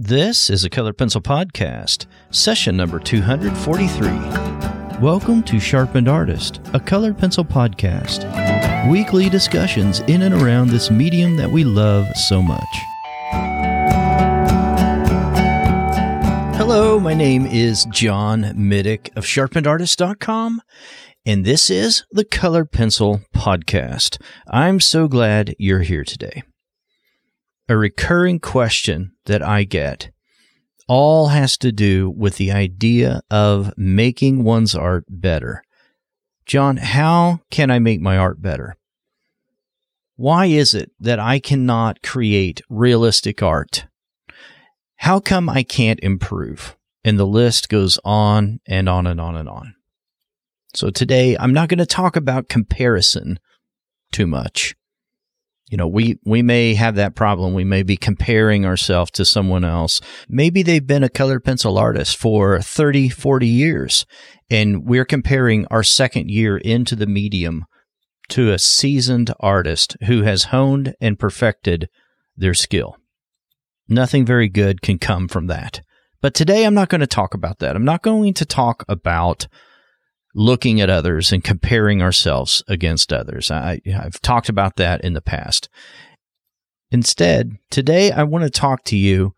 This is a Color Pencil Podcast, session number 243. Welcome to Sharpened Artist, a Color Pencil Podcast. Weekly discussions in and around this medium that we love so much. Hello, my name is John Middick of sharpenedartist.com, and this is the Color Pencil Podcast. I'm so glad you're here today a recurring question that I get all has to do with the idea of making one's art better. John, how can I make my art better? Why is it that I cannot create realistic art? How come I can't improve? And the list goes on and on and on and on. So today I'm not going to talk about comparison too much you know we we may have that problem. We may be comparing ourselves to someone else. Maybe they've been a colored pencil artist for 30 40 years and we're comparing our second year into the medium to a seasoned artist who has honed and perfected their skill. Nothing very good can come from that. But today i'm not going to talk about that. I'm not going to talk about looking at others and comparing ourselves against others. I, I've talked about that in the past. Instead, today I want to talk to you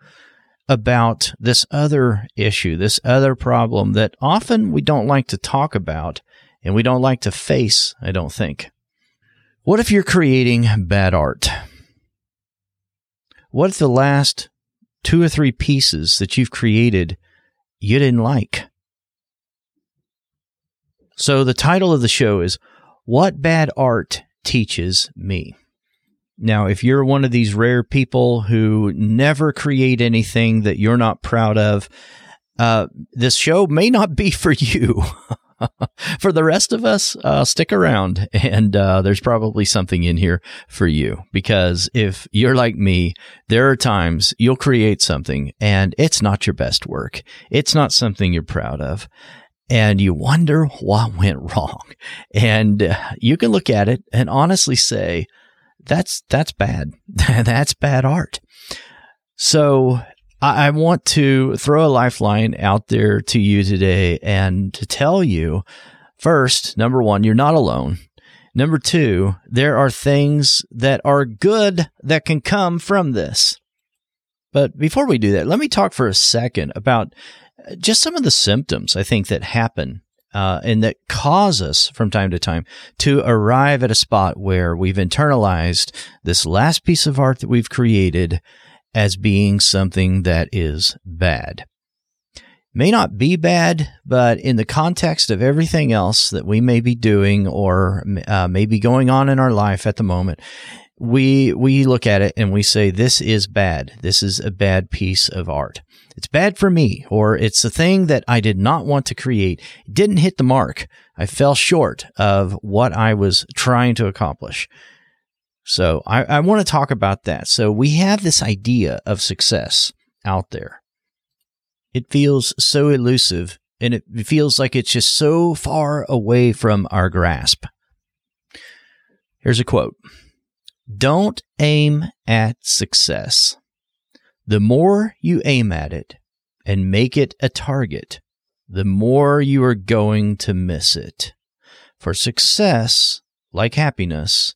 about this other issue, this other problem that often we don't like to talk about and we don't like to face, I don't think. What if you're creating bad art? What if the last two or three pieces that you've created you didn't like? So the title of the show is What Bad Art Teaches Me. Now, if you're one of these rare people who never create anything that you're not proud of, uh, this show may not be for you. for the rest of us, uh, stick around and uh, there's probably something in here for you. Because if you're like me, there are times you'll create something and it's not your best work. It's not something you're proud of and you wonder what went wrong. And uh, you can look at it and honestly say, that's, that's bad. that's bad art. So I, I want to throw a lifeline out there to you today and to tell you first, number one, you're not alone. Number two, there are things that are good that can come from this. But before we do that, let me talk for a second about just some of the symptoms I think that happen uh, and that cause us from time to time to arrive at a spot where we've internalized this last piece of art that we've created as being something that is bad. May not be bad, but in the context of everything else that we may be doing or uh, may be going on in our life at the moment, we we look at it and we say this is bad. This is a bad piece of art it's bad for me, or it's a thing that I did not want to create. It didn't hit the mark. I fell short of what I was trying to accomplish. So I, I want to talk about that. So we have this idea of success out there. It feels so elusive and it feels like it's just so far away from our grasp. Here's a quote Don't aim at success. The more you aim at it and make it a target, the more you are going to miss it. For success, like happiness,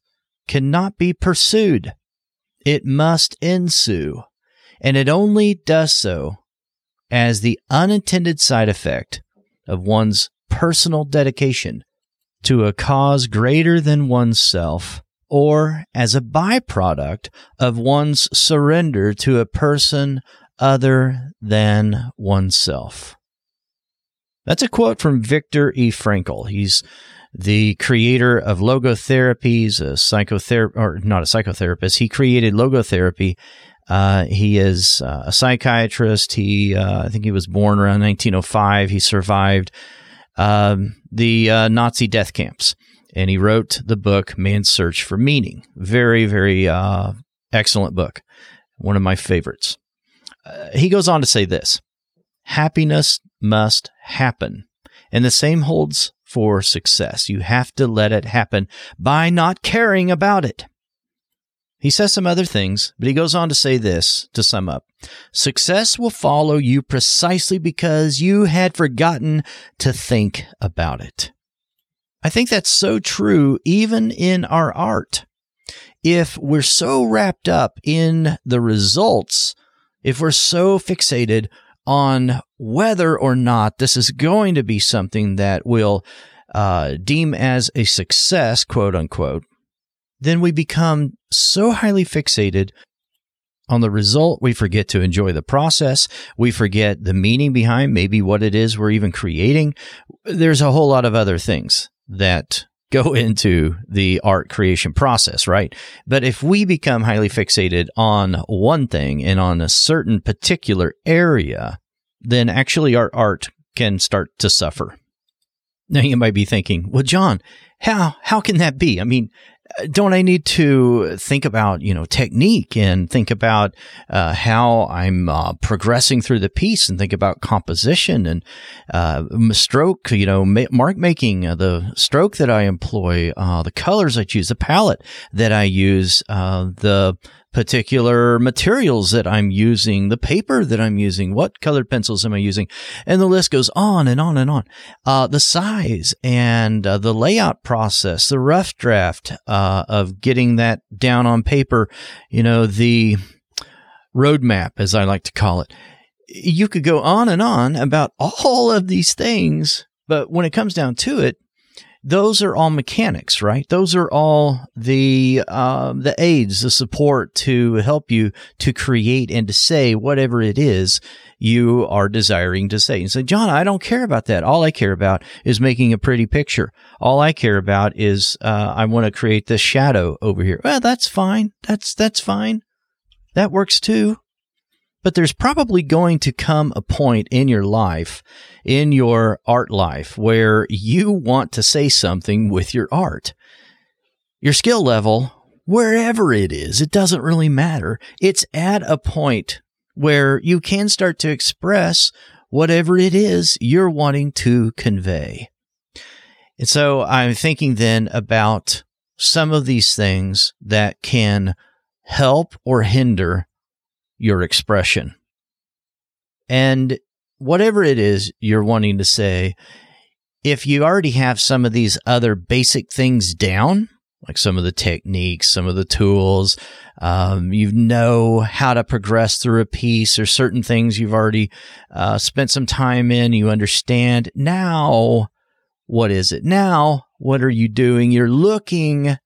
cannot be pursued. It must ensue, and it only does so as the unintended side effect of one's personal dedication to a cause greater than oneself or as a byproduct of one's surrender to a person other than oneself. That's a quote from Viktor E. Frankl. He's the creator of logotherapy. He's a psychotherapist, or not a psychotherapist. He created logotherapy. Uh, he is uh, a psychiatrist. He, uh, I think he was born around 1905. He survived um, the uh, Nazi death camps and he wrote the book Man's Search for Meaning. Very, very uh, excellent book. One of my favorites. Uh, he goes on to say this happiness must happen. And the same holds for success. You have to let it happen by not caring about it. He says some other things, but he goes on to say this to sum up Success will follow you precisely because you had forgotten to think about it. I think that's so true even in our art. If we're so wrapped up in the results, if we're so fixated on whether or not this is going to be something that will uh, deem as a success, quote unquote, then we become so highly fixated on the result, we forget to enjoy the process. We forget the meaning behind maybe what it is we're even creating. There's a whole lot of other things that go into the art creation process, right? But if we become highly fixated on one thing and on a certain particular area, then actually our art can start to suffer. Now you might be thinking, well, John, how how can that be? I mean, don't I need to think about you know technique and think about uh, how I'm uh, progressing through the piece and think about composition and uh, stroke you know ma- mark making uh, the stroke that I employ uh, the colors I choose the palette that I use uh, the particular materials that I'm using, the paper that I'm using, what colored pencils am I using, and the list goes on and on and on. Uh, the size and uh, the layout process, the rough draft uh, of getting that down on paper, you know, the roadmap, as I like to call it. You could go on and on about all of these things, but when it comes down to it, those are all mechanics, right? Those are all the uh, the aids, the support to help you to create and to say whatever it is you are desiring to say. And say, John, I don't care about that. All I care about is making a pretty picture. All I care about is uh, I want to create this shadow over here. Well, that's fine. That's that's fine. That works too. But there's probably going to come a point in your life, in your art life, where you want to say something with your art. Your skill level, wherever it is, it doesn't really matter. It's at a point where you can start to express whatever it is you're wanting to convey. And so I'm thinking then about some of these things that can help or hinder your expression. And whatever it is you're wanting to say, if you already have some of these other basic things down, like some of the techniques, some of the tools, um, you know how to progress through a piece or certain things you've already uh, spent some time in, you understand. Now, what is it? Now, what are you doing? You're looking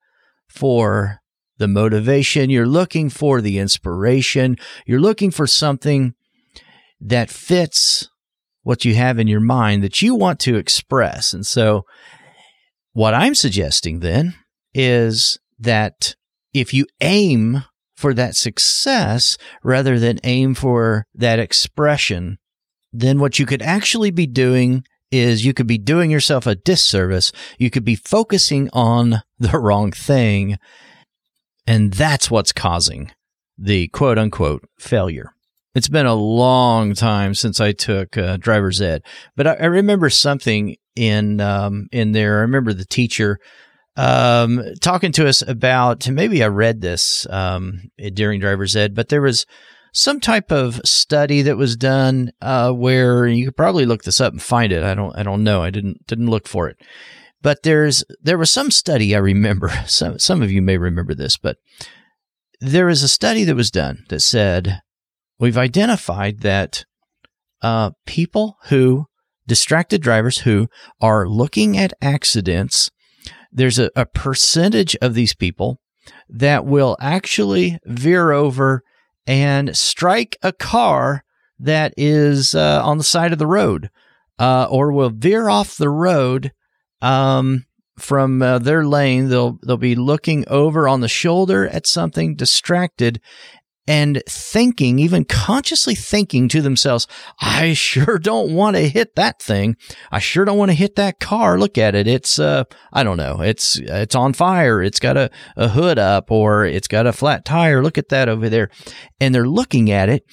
for the motivation, you're looking for the inspiration, you're looking for something that fits what you have in your mind that you want to express. And so, what I'm suggesting then is that if you aim for that success rather than aim for that expression, then what you could actually be doing is you could be doing yourself a disservice. You could be focusing on the wrong thing and that's what's causing the quote unquote failure. It's been a long time since I took uh, driver's ed, but I, I, remember something in um, in there. I remember the teacher um, talking to us about. Maybe I read this um, during driver's ed, but there was some type of study that was done uh, where you could probably look this up and find it. I don't. I don't know. I didn't didn't look for it. But there's there was some study I remember. Some some of you may remember this, but there is a study that was done that said we've identified that uh, people who distracted drivers who are looking at accidents, there's a, a percentage of these people that will actually veer over and strike a car that is uh, on the side of the road, uh, or will veer off the road um, from uh, their lane. They'll they'll be looking over on the shoulder at something, distracted, and thinking, even consciously thinking to themselves, "I sure don't want to hit that thing. I sure don't want to hit that car. Look at it. It's uh, I don't know. It's it's on fire. It's got a, a hood up, or it's got a flat tire. Look at that over there." And they're looking at it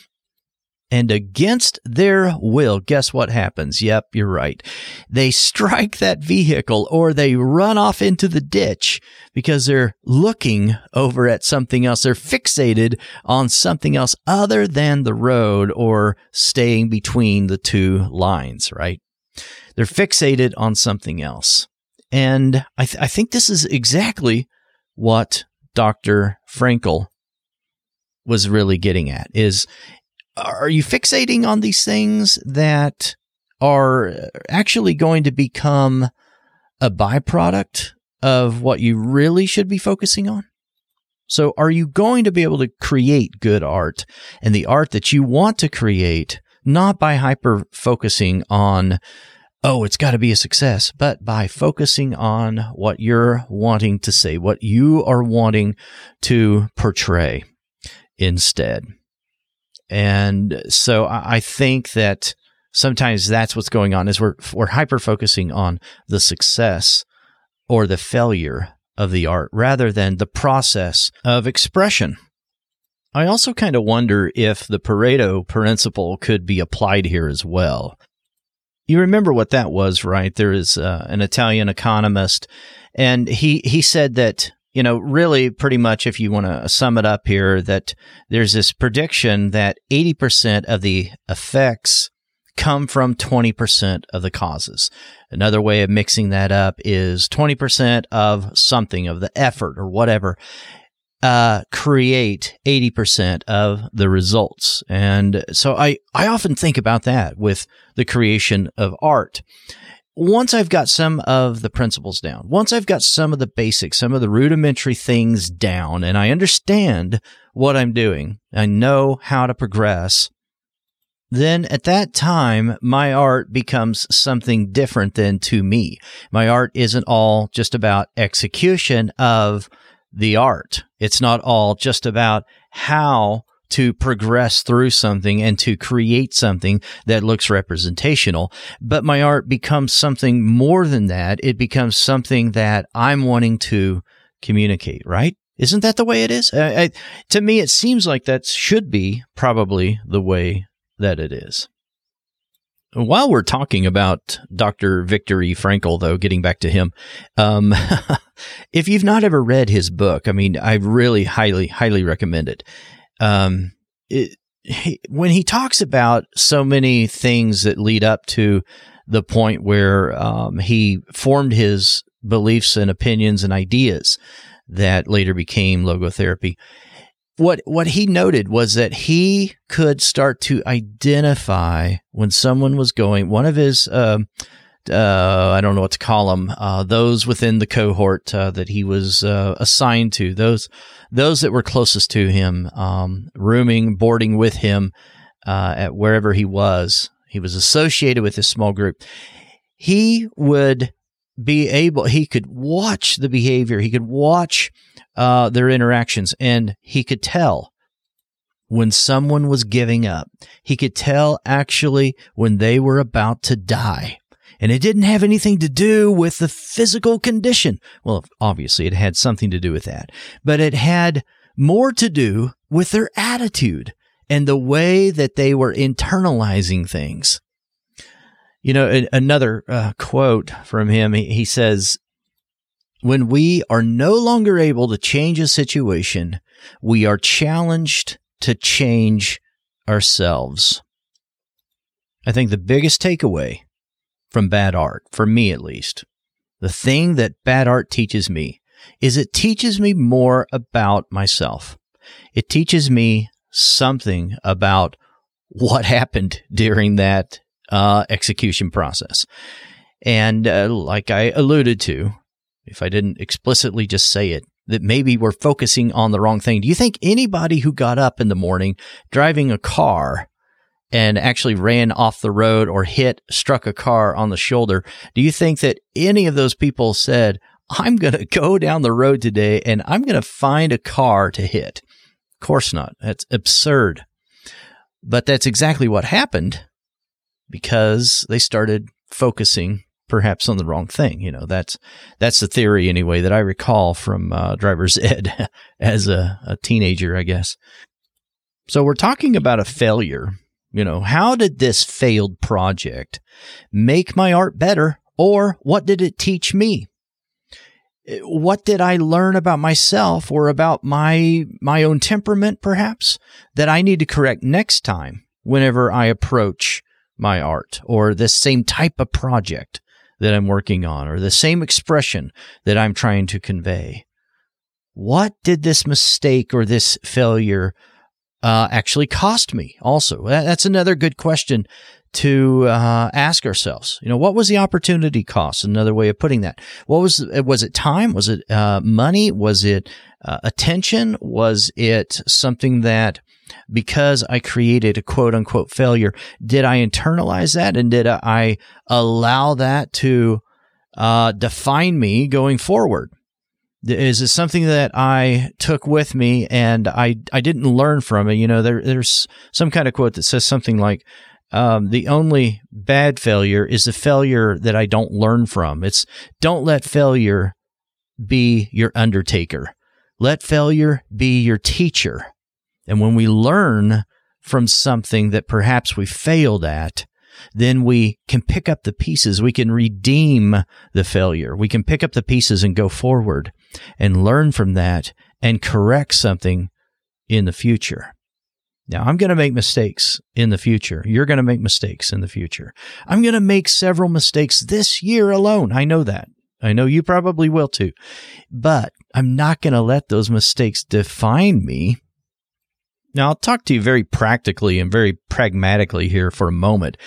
and against their will, guess what happens? Yep, you're right. They strike that vehicle or they run off into the ditch because they're looking over at something else. They're fixated on something else other than the road or staying between the two lines, right? They're fixated on something else. And I, th- I think this is exactly what Dr. Frankl was really getting at is are you fixating on these things that are actually going to become a byproduct of what you really should be focusing on? So, are you going to be able to create good art and the art that you want to create, not by hyper focusing on, oh, it's got to be a success, but by focusing on what you're wanting to say, what you are wanting to portray instead? And so I think that sometimes that's what's going on is we're we're hyper focusing on the success or the failure of the art rather than the process of expression. I also kind of wonder if the Pareto principle could be applied here as well. You remember what that was, right? There is uh, an Italian economist, and he he said that you know, really pretty much if you want to sum it up here, that there's this prediction that 80% of the effects come from 20% of the causes. Another way of mixing that up is 20% of something, of the effort or whatever, uh, create 80% of the results. And so I, I often think about that with the creation of art once I've got some of the principles down, once I've got some of the basics, some of the rudimentary things down, and I understand what I'm doing, I know how to progress, then at that time, my art becomes something different than to me. My art isn't all just about execution of the art. It's not all just about how to progress through something and to create something that looks representational. But my art becomes something more than that. It becomes something that I'm wanting to communicate, right? Isn't that the way it is? I, I, to me, it seems like that should be probably the way that it is. While we're talking about Dr. Viktor E. Frankl, though, getting back to him, um, if you've not ever read his book, I mean, I really highly, highly recommend it um, it, he, when he talks about so many things that lead up to the point where um, he formed his beliefs and opinions and ideas that later became logotherapy. What what he noted was that he could start to identify when someone was going. One of his uh, uh, I don't know what to call them, uh, those within the cohort uh, that he was uh, assigned to, those those that were closest to him, um, rooming, boarding with him uh, at wherever he was. He was associated with this small group. He would be able, he could watch the behavior, he could watch uh, their interactions, and he could tell when someone was giving up. He could tell actually when they were about to die and it didn't have anything to do with the physical condition. Well, obviously it had something to do with that, but it had more to do with their attitude and the way that they were internalizing things. You know, another uh, quote from him, he, he says, when we are no longer able to change a situation, we are challenged to change ourselves. I think the biggest takeaway from bad art, for me at least. The thing that bad art teaches me is it teaches me more about myself. It teaches me something about what happened during that uh, execution process. And uh, like I alluded to, if I didn't explicitly just say it, that maybe we're focusing on the wrong thing. Do you think anybody who got up in the morning driving a car and actually ran off the road or hit, struck a car on the shoulder, do you think that any of those people said, I'm going to go down the road today and I'm going to find a car to hit? Of course not. That's absurd. But that's exactly what happened because they started focusing perhaps on the wrong thing. You know, that's that's the theory anyway that I recall from uh, driver's ed as a, a teenager, I guess. So we're talking about a failure You know, how did this failed project make my art better or what did it teach me? Eh, what did I learn about myself or about my my own temperament perhaps that I need to correct next time whenever I approach my art or the same type of project that I'm working on or the same expression that I'm trying to convey? What did this mistake or this failure uh, actually cost me? Also, that's another good question to uh, ask ourselves. You know, what was the opportunity cost? Another way of putting that. What was was it time? Was it uh, money? Was it uh, attention? Was it something that because I created a quote unquote failure, did I internalize that and did I allow that to uh, define me going forward? Is it something that I took with me and I, I didn't learn from it? You know, there, there's some kind of quote that says something like, um, the only bad failure is the failure that I don't learn from. It's don't let failure be your undertaker. Let failure be your teacher. And when we learn from something that perhaps we failed at, then we can pick up the pieces. We can redeem the failure. We can pick up the pieces and go forward and learn from that and correct something in the future. Now, I'm going to make mistakes in the future. You're going to make mistakes in the future. I'm going to make several mistakes this year alone. I know that. I know you probably will too. But I'm not going to let those mistakes define me now, I'll talk to you very practically and very pragmatically here for a moment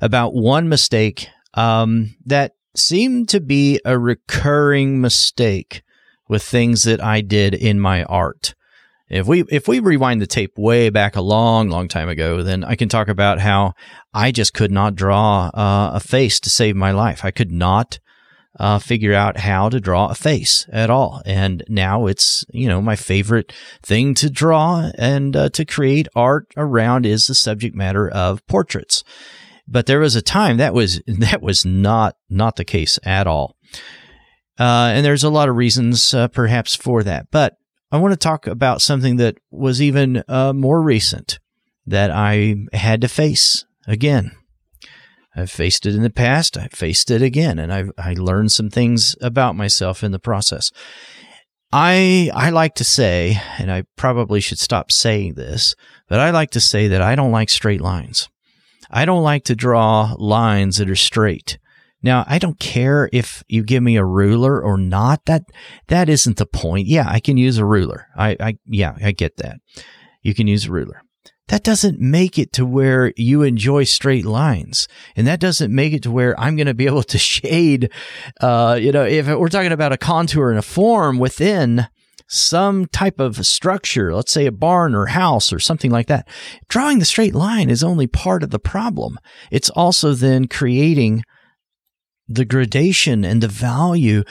about one mistake um, that seemed to be a recurring mistake with things that I did in my art. If we if we rewind the tape way back a long, long time ago, then I can talk about how I just could not draw uh, a face to save my life. I could not uh, figure out how to draw a face at all. And now it's, you know, my favorite thing to draw and uh, to create art around is the subject matter of portraits. But there was a time that was, that was not, not the case at all. Uh, and there's a lot of reasons uh, perhaps for that. But I want to talk about something that was even uh, more recent that I had to face again. I've faced it in the past. I've faced it again, and I've I learned some things about myself in the process. I I like to say, and I probably should stop saying this, but I like to say that I don't like straight lines. I don't like to draw lines that are straight. Now, I don't care if you give me a ruler or not. That that isn't the point. Yeah, I can use a ruler. I, I yeah, I get that. You can use a ruler that doesn't make it to where you enjoy straight lines. And that doesn't make it to where I'm going to be able to shade, uh, you know, if we're talking about a contour and a form within some type of structure, let's say a barn or house or something like that, drawing the straight line is only part of the problem. It's also then creating the gradation and the value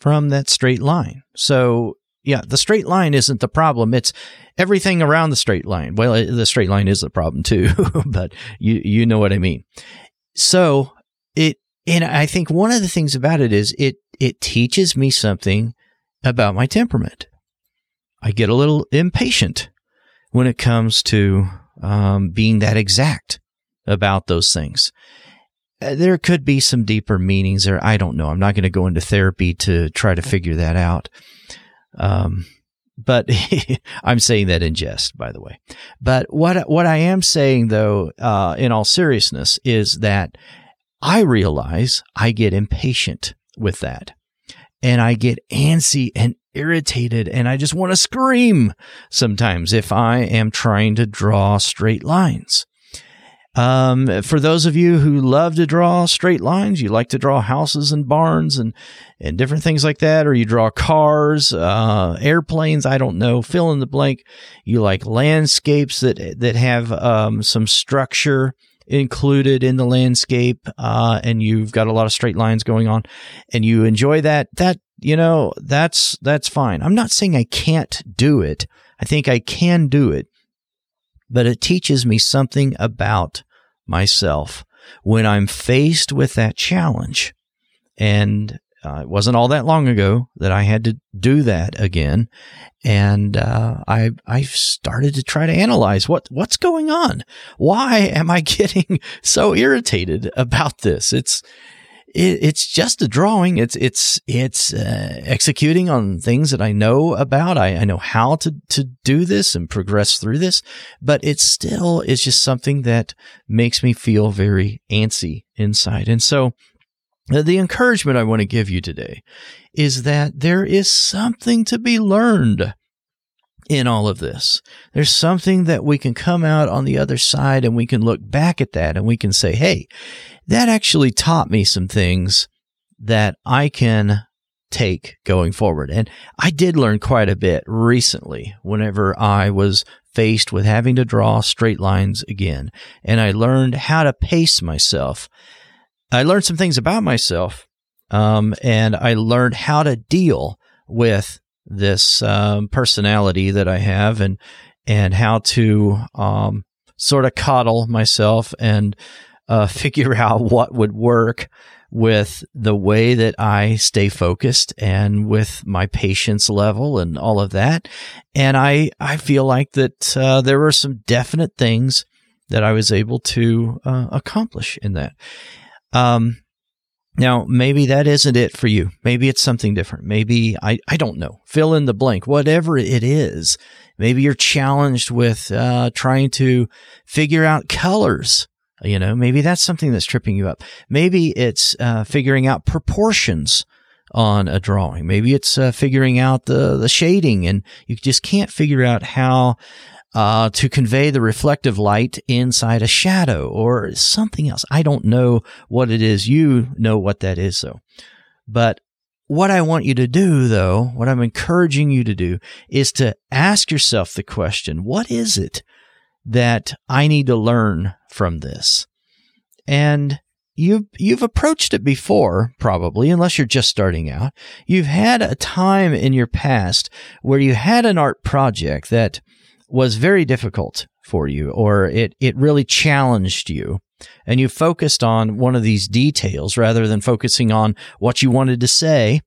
from that straight line. So yeah, the straight line isn't the problem. It's everything around the straight line. Well, the straight line is the problem too, but you you know what I mean. So it and I think one of the things about it is it it teaches me something about my temperament. I get a little impatient when it comes to um, being that exact about those things. Uh, there could be some deeper meanings there. I don't know. I'm not going to go into therapy to try to figure that out. Um, but I'm saying that in jest, by the way. But what what I am saying, though, uh, in all seriousness, is that I realize I get impatient with that, and I get antsy and irritated, and I just want to scream sometimes if I am trying to draw straight lines. Um, for those of you who love to draw straight lines, you like to draw houses and barns and, and different things like that, or you draw cars, uh, airplanes, I don't know, fill in the blank. You like landscapes that, that have, um, some structure included in the landscape, uh, and you've got a lot of straight lines going on and you enjoy that. That, you know, that's, that's fine. I'm not saying I can't do it. I think I can do it but it teaches me something about myself when I'm faced with that challenge. And uh, it wasn't all that long ago that I had to do that again, and uh, I I started to try to analyze what what's going on. Why am I getting so irritated about this? It's it, it's just a drawing. It's it's it's uh, executing on things that I know about. I, I know how to to do this and progress through this, but it still is just something that makes me feel very antsy inside. And so, the encouragement I want to give you today is that there is something to be learned in all of this. There's something that we can come out on the other side and we can look back at that and we can say, hey, that actually taught me some things that I can take going forward. And I did learn quite a bit recently whenever I was faced with having to draw straight lines again. And I learned how to pace myself. I learned some things about myself. Um, and I learned how to deal with this um, personality that I have and and how to um, sort of coddle myself and uh, figure out what would work with the way that I stay focused and with my patience level and all of that. And I, I feel like that uh, there were some definite things that I was able to uh, accomplish in that. Um, now, maybe that isn't it for you. Maybe it's something different. Maybe I, I don't know. Fill in the blank. Whatever it is, maybe you're challenged with uh, trying to figure out colors you know, maybe that's something that's tripping you up. Maybe it's uh, figuring out proportions on a drawing. Maybe it's uh, figuring out the the shading, and you just can't figure out how uh, to convey the reflective light inside a shadow or something else. I don't know what it is. You know what that is, though. But what I want you to do, though, what I'm encouraging you to do, is to ask yourself the question: What is it that I need to learn from this. And you've you've approached it before probably unless you're just starting out you've had a time in your past where you had an art project that was very difficult for you or it it really challenged you and you focused on one of these details rather than focusing on what you wanted to say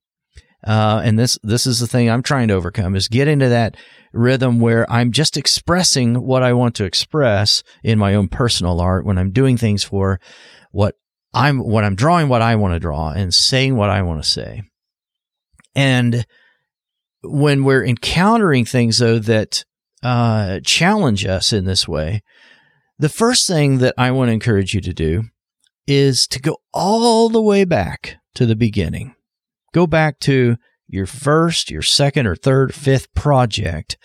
uh, and this this is the thing I'm trying to overcome is get into that rhythm where I'm just expressing what I want to express in my own personal art when I'm doing things for what I'm what I'm drawing what I want to draw and saying what I want to say. And when we're encountering things though that uh, challenge us in this way, the first thing that I want to encourage you to do is to go all the way back to the beginning. Go back to your first, your second, or third, fifth project,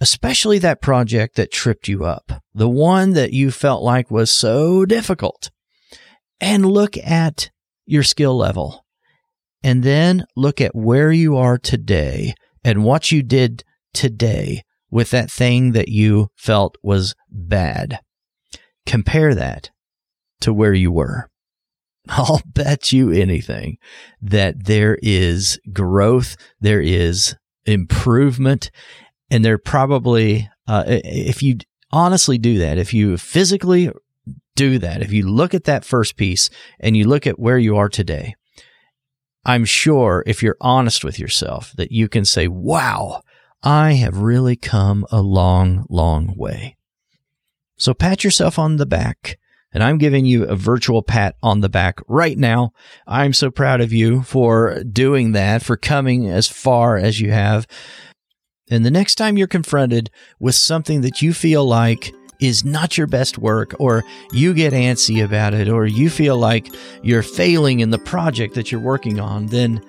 especially that project that tripped you up, the one that you felt like was so difficult, and look at your skill level. And then look at where you are today and what you did today with that thing that you felt was bad. Compare that to where you were. I'll bet you anything that there is growth, there is improvement, and there probably, uh, if you honestly do that, if you physically do that, if you look at that first piece and you look at where you are today, I'm sure if you're honest with yourself that you can say, wow, I have really come a long, long way. So pat yourself on the back and I'm giving you a virtual pat on the back right now. I'm so proud of you for doing that, for coming as far as you have. And the next time you're confronted with something that you feel like is not your best work, or you get antsy about it, or you feel like you're failing in the project that you're working on, then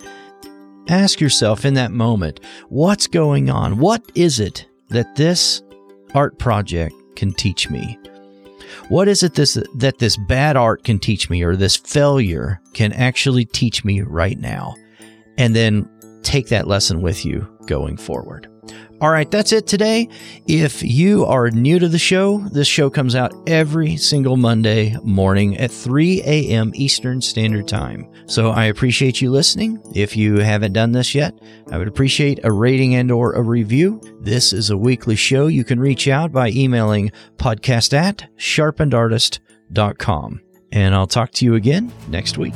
ask yourself in that moment what's going on? What is it that this art project can teach me? What is it this, that this bad art can teach me or this failure can actually teach me right now? And then take that lesson with you going forward. All right, that's it today. If you are new to the show, this show comes out every single Monday morning at 3 a.m. Eastern Standard Time. So I appreciate you listening. If you haven't done this yet, I would appreciate a rating and or a review. This is a weekly show. You can reach out by emailing podcast at sharpenedartist.com. And I'll talk to you again next week.